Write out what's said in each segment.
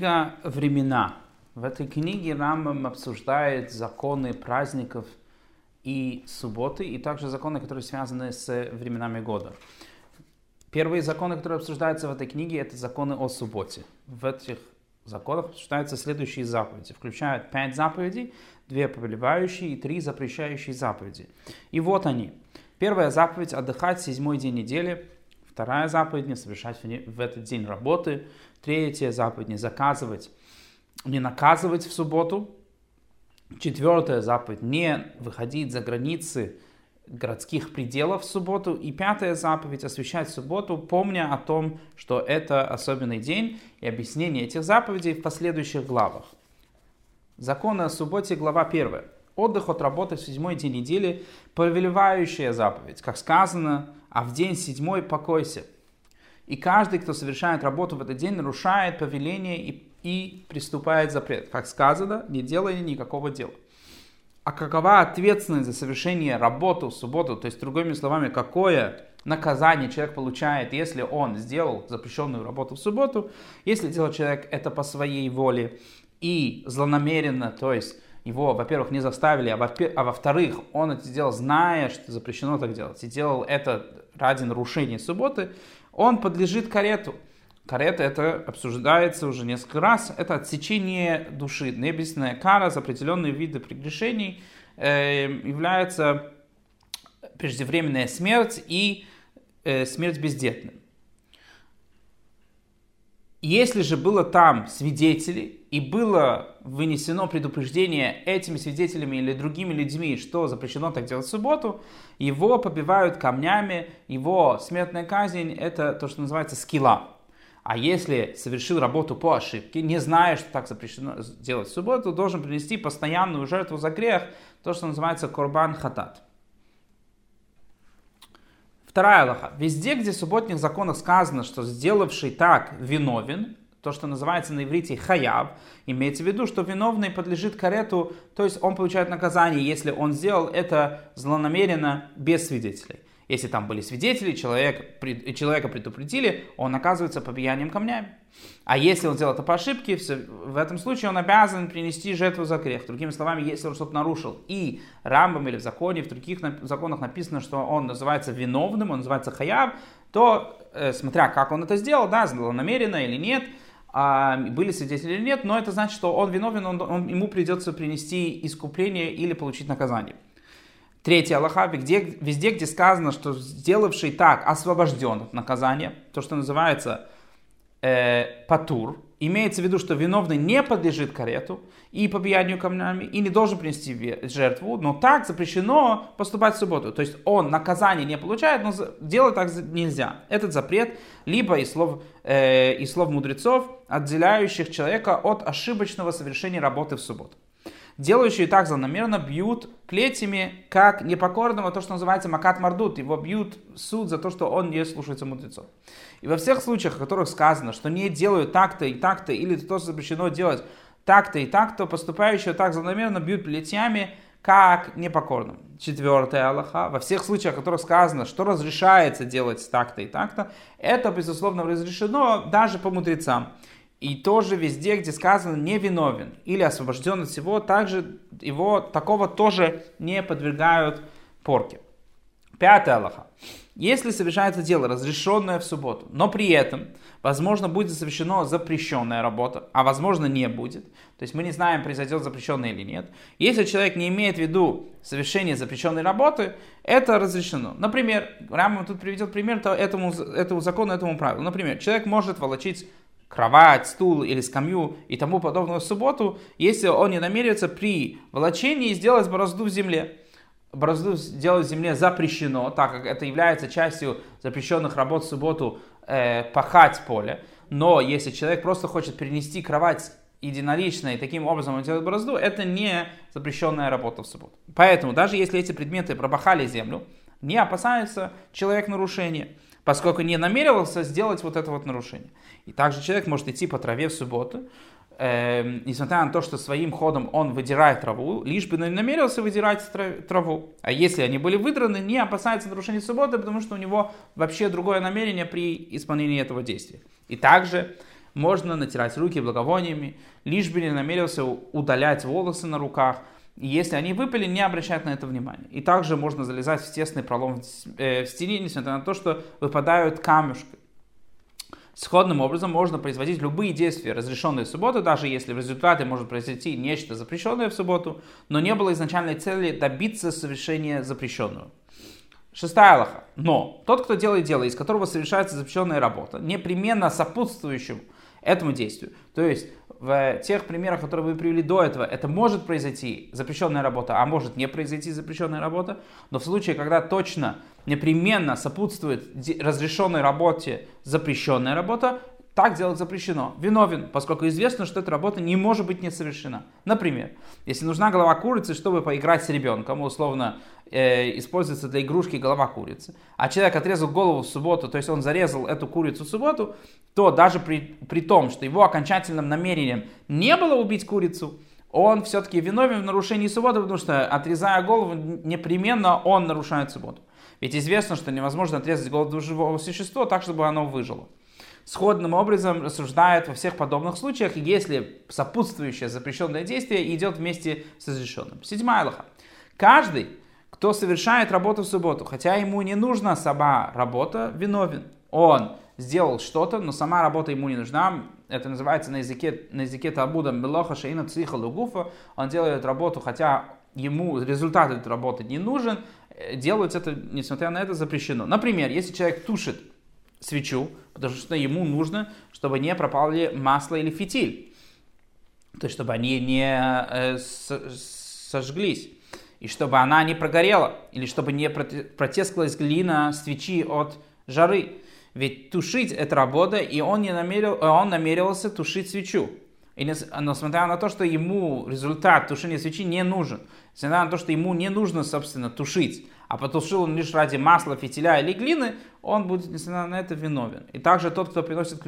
Книга «Времена». В этой книге Рамбам обсуждает законы праздников и субботы, и также законы, которые связаны с временами года. Первые законы, которые обсуждаются в этой книге, это законы о субботе. В этих законах обсуждаются следующие заповеди. Включают пять заповедей, две повелевающие и три запрещающие заповеди. И вот они. Первая заповедь – отдыхать седьмой день недели. Вторая заповедь – не совершать в этот день работы. Третья заповедь – не заказывать, не наказывать в субботу. Четвертая заповедь – не выходить за границы городских пределов в субботу. И пятая заповедь – освещать субботу, помня о том, что это особенный день, и объяснение этих заповедей в последующих главах. Законы о субботе, глава 1. Отдых от работы в седьмой день недели – повелевающая заповедь. Как сказано, а в день седьмой покойся. И каждый, кто совершает работу в этот день, нарушает повеление и, и приступает запрет. Как сказано, не делай никакого дела. А какова ответственность за совершение работы в субботу? То есть, другими словами, какое наказание человек получает, если он сделал запрещенную работу в субботу, если делает человек это по своей воле и злонамеренно, то есть его, во-первых, не заставили, а, во- а во-вторых, он это сделал, зная, что запрещено так делать, и делал это ради нарушения субботы, он подлежит карету. Карета это обсуждается уже несколько раз. Это отсечение души. Небесная кара за определенные виды прегрешений э, является преждевременная смерть и э, смерть бездетным. Если же было там свидетели и было вынесено предупреждение этими свидетелями или другими людьми, что запрещено так делать в субботу, его побивают камнями, его смертная казнь это то, что называется скилла. А если совершил работу по ошибке, не зная, что так запрещено делать в субботу, должен принести постоянную жертву за грех, то, что называется корбан хатат. Вторая Аллаха. Везде, где в субботних законах сказано, что сделавший так виновен, то, что называется на иврите хаяв, имеется в виду, что виновный подлежит карету, то есть он получает наказание, если он сделал это злонамеренно, без свидетелей. Если там были свидетели, человек, человека предупредили, он наказывается побиянием камнями. А если он сделал это по ошибке, в этом случае он обязан принести жертву за грех. Другими словами, если он что-то нарушил, и рамбам или в законе, в других законах написано, что он называется виновным, он называется хаяв, то, э, смотря как он это сделал, да, намеренно или нет, а, были свидетели или нет, но это значит, что он виновен, он, он, ему придется принести искупление или получить наказание. Третья Аллаха, где, везде, где сказано, что сделавший так освобожден от наказания, то, что называется э, патур, имеется в виду, что виновный не подлежит карету и побиянию камнями, и не должен принести жертву, но так запрещено поступать в субботу. То есть он наказание не получает, но делать так нельзя. Этот запрет либо из слов, э, из слов мудрецов, отделяющих человека от ошибочного совершения работы в субботу. Делающие так злонамеренно бьют плетями, как непокорного, то, что называется макат мардут. Его бьют суд за то, что он не слушается мудрецов. И во всех случаях, в которых сказано, что не делают так-то и так-то, или то, что запрещено делать так-то и так-то, поступающие так злонамеренно бьют плетями, как непокорным. Четвертая Аллаха. Во всех случаях, в которых сказано, что разрешается делать так-то и так-то, это, безусловно, разрешено даже по мудрецам. И тоже везде, где сказано невиновен или освобожден от всего, также его такого тоже не подвергают порке. Пятая Аллаха. Если совершается дело, разрешенное в субботу, но при этом, возможно, будет совершена запрещенная работа, а возможно не будет, то есть мы не знаем, произойдет запрещенное или нет. Если человек не имеет в виду совершение запрещенной работы, это разрешено. Например, Рамбам тут приведет пример этому, этому закону, этому правилу. Например, человек может волочить кровать, стул или скамью и тому подобное в субботу, если он не намерится при волочении сделать борозду в земле. Борозду сделать в земле запрещено, так как это является частью запрещенных работ в субботу э, пахать поле. Но если человек просто хочет перенести кровать единолично и таким образом он делает борозду, это не запрещенная работа в субботу. Поэтому даже если эти предметы пробахали землю, не опасается человек нарушения поскольку не намеревался сделать вот это вот нарушение. И также человек может идти по траве в субботу, э, несмотря на то, что своим ходом он выдирает траву, лишь бы не намерился выдирать траву. А если они были выдраны, не опасается нарушения субботы, потому что у него вообще другое намерение при исполнении этого действия. И также Можно натирать руки благовониями, лишь бы не намерился удалять волосы на руках, и если они выпали, не обращать на это внимания. И также можно залезать в тесный пролом в э, стене, несмотря на то, что выпадают камешки. Сходным образом можно производить любые действия, разрешенные в субботу, даже если в результате может произойти нечто запрещенное в субботу, но не было изначальной цели добиться совершения запрещенного. Шестая Аллаха. Но тот, кто делает дело, из которого совершается запрещенная работа, непременно сопутствующим этому действию. То есть в тех примерах, которые вы привели до этого, это может произойти запрещенная работа, а может не произойти запрещенная работа. Но в случае, когда точно непременно сопутствует разрешенной работе запрещенная работа, так делать запрещено. Виновен, поскольку известно, что эта работа не может быть не совершена. Например, если нужна голова курицы, чтобы поиграть с ребенком, условно э, используется для игрушки голова курицы, а человек отрезал голову в субботу, то есть он зарезал эту курицу в субботу, то даже при, при том, что его окончательным намерением не было убить курицу, он все-таки виновен в нарушении субботы, потому что отрезая голову, непременно он нарушает субботу. Ведь известно, что невозможно отрезать голову живого существа так, чтобы оно выжило. Сходным образом рассуждает во всех подобных случаях, если сопутствующее запрещенное действие идет вместе с разрешенным. Седьмая лоха. Каждый, кто совершает работу в субботу, хотя ему не нужна сама работа, виновен. Он сделал что-то, но сама работа ему не нужна. Это называется на языке, на языке Талмуда «Мелоха шейна циха лугуфа». Он делает работу, хотя ему результат этой работы не нужен. Делать это, несмотря на это, запрещено. Например, если человек тушит свечу, потому что ему нужно, чтобы не пропали масло или фитиль. То есть, чтобы они не э, сожглись. И чтобы она не прогорела. Или чтобы не протескалась глина свечи от жары. Ведь тушить это работа, и он, не намерил, э, он намерился тушить свечу. И несмотря на то, что ему результат тушения свечи не нужен, несмотря на то, что ему не нужно, собственно, тушить, а потушил он лишь ради масла, фитиля или глины, он будет, несмотря на это, виновен. И также тот, кто приносит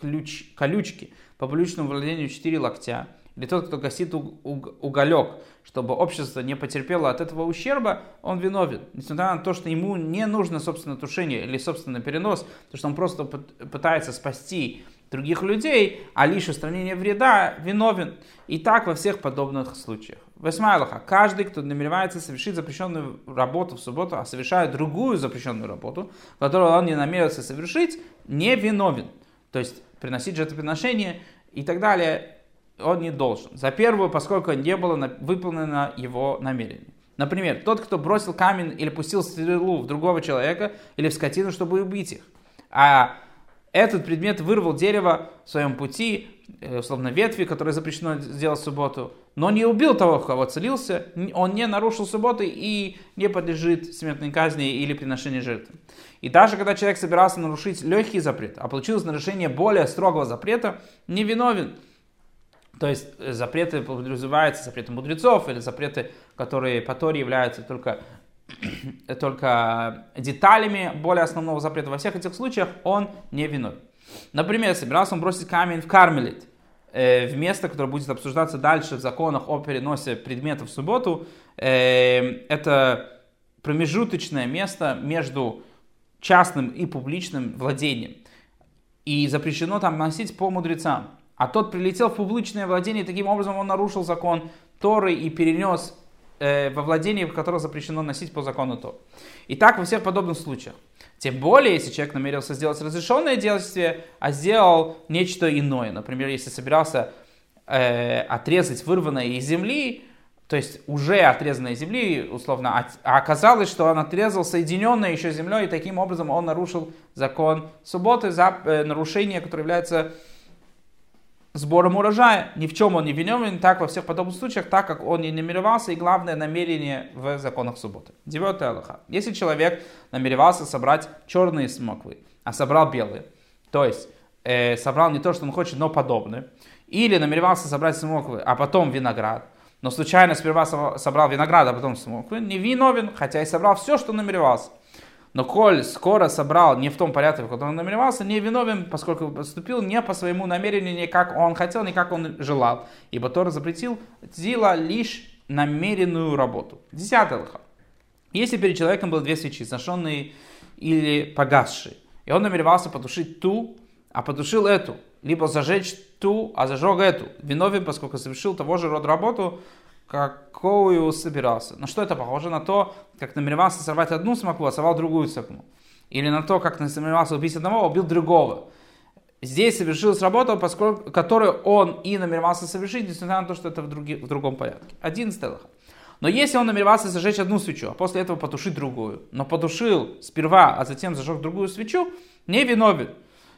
ключ, колючки по публичному владению 4 локтя, или тот, кто гасит уголек, чтобы общество не потерпело от этого ущерба, он виновен. Несмотря на то, что ему не нужно собственное тушение или собственный перенос, то что он просто пытается спасти других людей, а лишь устранение вреда виновен. И так во всех подобных случаях. Восьмая лоха. Каждый, кто намеревается совершить запрещенную работу в субботу, а совершает другую запрещенную работу, которую он не намерился совершить, не виновен. То есть приносить жертвоприношение и так далее он не должен. За первую, поскольку не было выполнено его намерение. Например, тот, кто бросил камень или пустил стрелу в другого человека или в скотину, чтобы убить их. А этот предмет вырвал дерево в своем пути, э, условно ветви, которые запрещено сделать в субботу, но не убил того, кого целился, он не нарушил субботы и не подлежит смертной казни или приношению жертвы. И даже когда человек собирался нарушить легкий запрет, а получилось нарушение более строгого запрета, не виновен. То есть э, запреты подразумеваются запреты мудрецов или запреты, которые по Торе являются только только деталями более основного запрета. Во всех этих случаях он не виновен. Например, собирался он бросить камень в Кармелит, э, в место, которое будет обсуждаться дальше в законах о переносе предметов в субботу. Э, это промежуточное место между частным и публичным владением. И запрещено там носить по мудрецам. А тот прилетел в публичное владение, таким образом он нарушил закон Торы и перенес э, во владение, которое запрещено носить по закону то. И так во всех подобных случаях. Тем более, если человек намерился сделать разрешенное действие, а сделал нечто иное. Например, если собирался э, отрезать вырванное из земли, то есть уже отрезанное из земли, условно, а, а оказалось, что он отрезал соединенное еще землей, и таким образом он нарушил закон субботы за э, нарушение, которое является сбором урожая. Ни в чем он не виновен, так во всех подобных случаях, так как он не намеревался, и главное намерение в законах субботы. Девятая Аллаха. Если человек намеревался собрать черные смоквы, а собрал белые, то есть э, собрал не то, что он хочет, но подобное, или намеревался собрать смоквы, а потом виноград, но случайно сперва собрал виноград, а потом смоквы, не виновен, хотя и собрал все, что намеревался. Но коль скоро собрал не в том порядке, в котором он намеревался, не виновен, поскольку поступил не по своему намерению, не как он хотел, не как он желал. Ибо Тора запретил Зила лишь намеренную работу. Десятый лоха. Если перед человеком было две свечи, зажженные или погасшие, и он намеревался потушить ту, а потушил эту, либо зажечь ту, а зажег эту. Виновен, поскольку совершил того же рода работу, какую собирался. На что это похоже? На то, как намеревался сорвать одну смоку, а сорвал другую смоку. Или на то, как намеревался убить одного, а убил другого. Здесь совершилась работа, поскольку, которую он и намеревался совершить, несмотря на то, что это в, други, в другом порядке. Один стелаха. Но если он намеревался зажечь одну свечу, а после этого потушить другую, но потушил сперва, а затем зажег другую свечу, не виновен.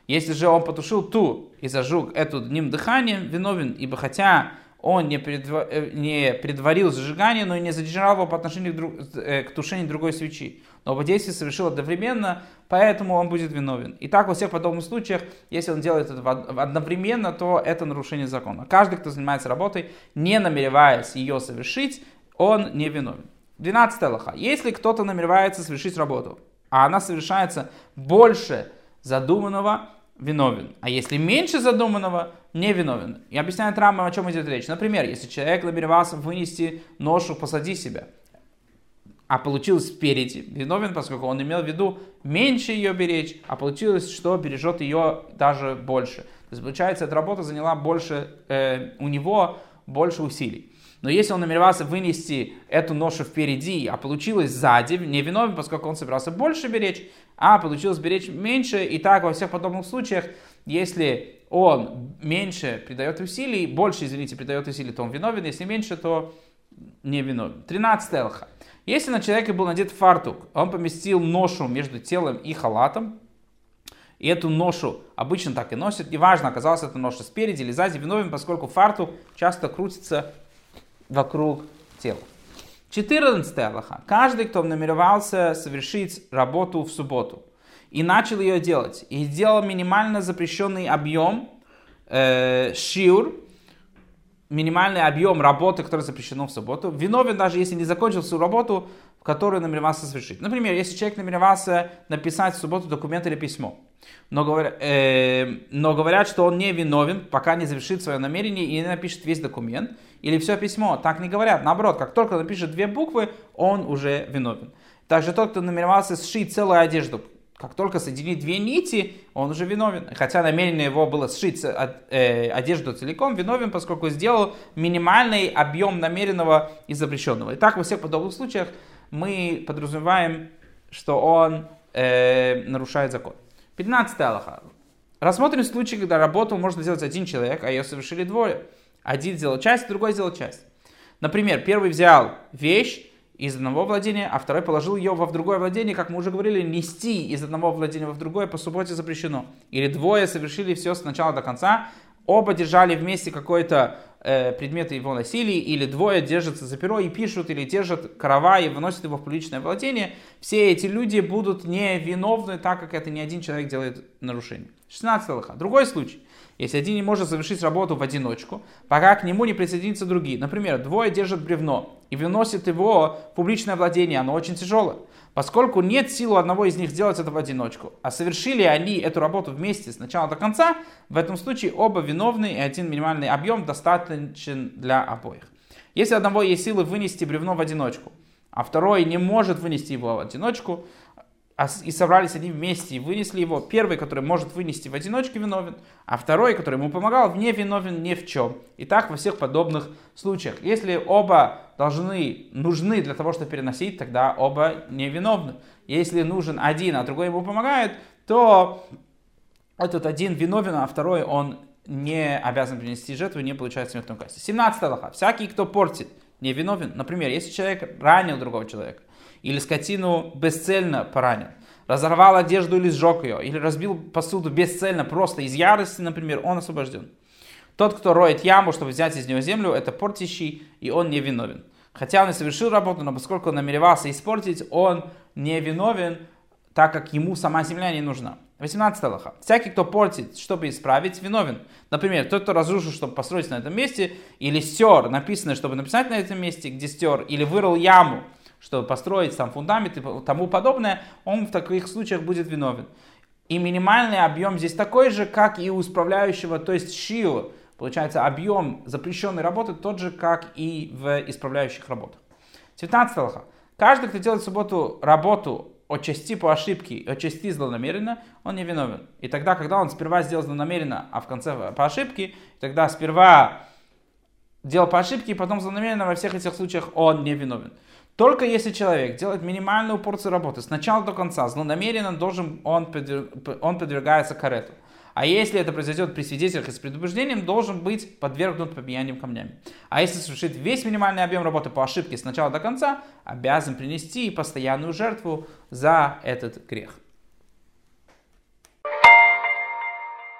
Если же он потушил ту и зажег эту одним дыханием, виновен, ибо хотя он не, предва... Э, не предварил зажигание, но и не задержал его по отношению к, друг... Э, к тушению другой свечи. Но оба действия совершил одновременно, поэтому он будет виновен. И так во всех подобных случаях, если он делает это одновременно, то это нарушение закона. Каждый, кто занимается работой, не намереваясь ее совершить, он не виновен. 12 лоха. Если кто-то намеревается совершить работу, а она совершается больше задуманного, виновен. А если меньше задуманного, не виновен. И объясняет Рамбам, о чем идет речь. Например, если человек намеревался вынести ношу посади себя, а получилось спереди, виновен, поскольку он имел в виду меньше ее беречь, а получилось, что бережет ее даже больше. То есть, получается, эта работа заняла больше, э, у него больше усилий. Но если он намеревался вынести эту ношу впереди, а получилось сзади, не виновен, поскольку он собирался больше беречь, а получилось беречь меньше, и так во всех подобных случаях, если он меньше придает усилий, больше, извините, придает усилий, то он виновен, если меньше, то не виновен. 13 элха. Если на человеке был надет фартук, он поместил ношу между телом и халатом, и эту ношу обычно так и носят, неважно, оказалась эта ноша спереди или сзади, виновен, поскольку фартук часто крутится вокруг тела. 14 Аллаха. Каждый, кто намеревался совершить работу в субботу и начал ее делать, и сделал минимально запрещенный объем, э, шиур, минимальный объем работы, который запрещено в субботу, виновен даже если не закончил свою работу, которую намеревался совершить. Например, если человек намеревался написать в субботу документ или письмо, но, говоря, э, но говорят, что он не виновен, пока не завершит свое намерение и не напишет весь документ, или все письмо. Так не говорят. Наоборот, как только напишет две буквы, он уже виновен. Также тот, кто намеревался сшить целую одежду, как только соединить две нити, он уже виновен. Хотя намерение его было сшить э, одежду целиком, виновен, поскольку сделал минимальный объем намеренного и запрещенного. И так во всех подобных случаях мы подразумеваем, что он э, нарушает закон. 15 Аллаха. Рассмотрим случай, когда работу может сделать один человек, а ее совершили двое. Один сделал часть, другой сделал часть. Например, первый взял вещь из одного владения, а второй положил ее во в другое владение. Как мы уже говорили, нести из одного владения во другое по субботе запрещено. Или двое совершили все с начала до конца, оба держали вместе какой-то э, предмет его носили, или двое держатся за перо и пишут, или держат карава и выносят его в публичное владение, все эти люди будут невиновны, так как это не один человек делает нарушение. 16 лоха. Другой случай. Если один не может завершить работу в одиночку, пока к нему не присоединятся другие. Например, двое держат бревно и выносят его в публичное владение, оно очень тяжелое. Поскольку нет силы одного из них сделать это в одиночку, а совершили они эту работу вместе с начала до конца, в этом случае оба виновны и один минимальный объем достаточен для обоих. Если одного есть силы вынести бревно в одиночку, а второй не может вынести его в одиночку, и собрались они вместе и вынесли его. Первый, который может вынести в одиночке, виновен, а второй, который ему помогал, не виновен ни в чем. И так во всех подобных случаях. Если оба должны, нужны для того, чтобы переносить, тогда оба не виновны. Если нужен один, а другой ему помогает, то этот один виновен, а второй он не обязан принести жертву не получает смертную казнь. 17 лоха. Всякий, кто портит, не виновен. Например, если человек ранил другого человека, или скотину бесцельно поранил, разорвал одежду или сжег ее, или разбил посуду бесцельно, просто из ярости, например, он освобожден. Тот, кто роет яму, чтобы взять из нее землю, это портящий, и он не виновен. Хотя он и совершил работу, но поскольку он намеревался испортить, он не виновен, так как ему сама земля не нужна. 18 лоха. Всякий, кто портит, чтобы исправить, виновен. Например, тот, кто разрушил, чтобы построить на этом месте, или стер, написано, чтобы написать на этом месте, где стер, или вырыл яму, чтобы построить сам фундамент и тому подобное, он в таких случаях будет виновен. И минимальный объем здесь такой же, как и у исправляющего, то есть шиу. Получается, объем запрещенной работы тот же, как и в исправляющих работах. 19 лоха. Каждый, кто делает в субботу работу отчасти по ошибке, отчасти злонамеренно, он не виновен. И тогда, когда он сперва сделал злонамеренно, а в конце по ошибке, тогда сперва делал по ошибке, и потом злонамеренно во всех этих случаях он не виновен. Только если человек делает минимальную порцию работы с начала до конца, злонамеренно должен, он, он подвергается карету. А если это произойдет при свидетелях и с предупреждением, должен быть подвергнут побиянием камнями. А если совершит весь минимальный объем работы по ошибке с начала до конца, обязан принести постоянную жертву за этот грех.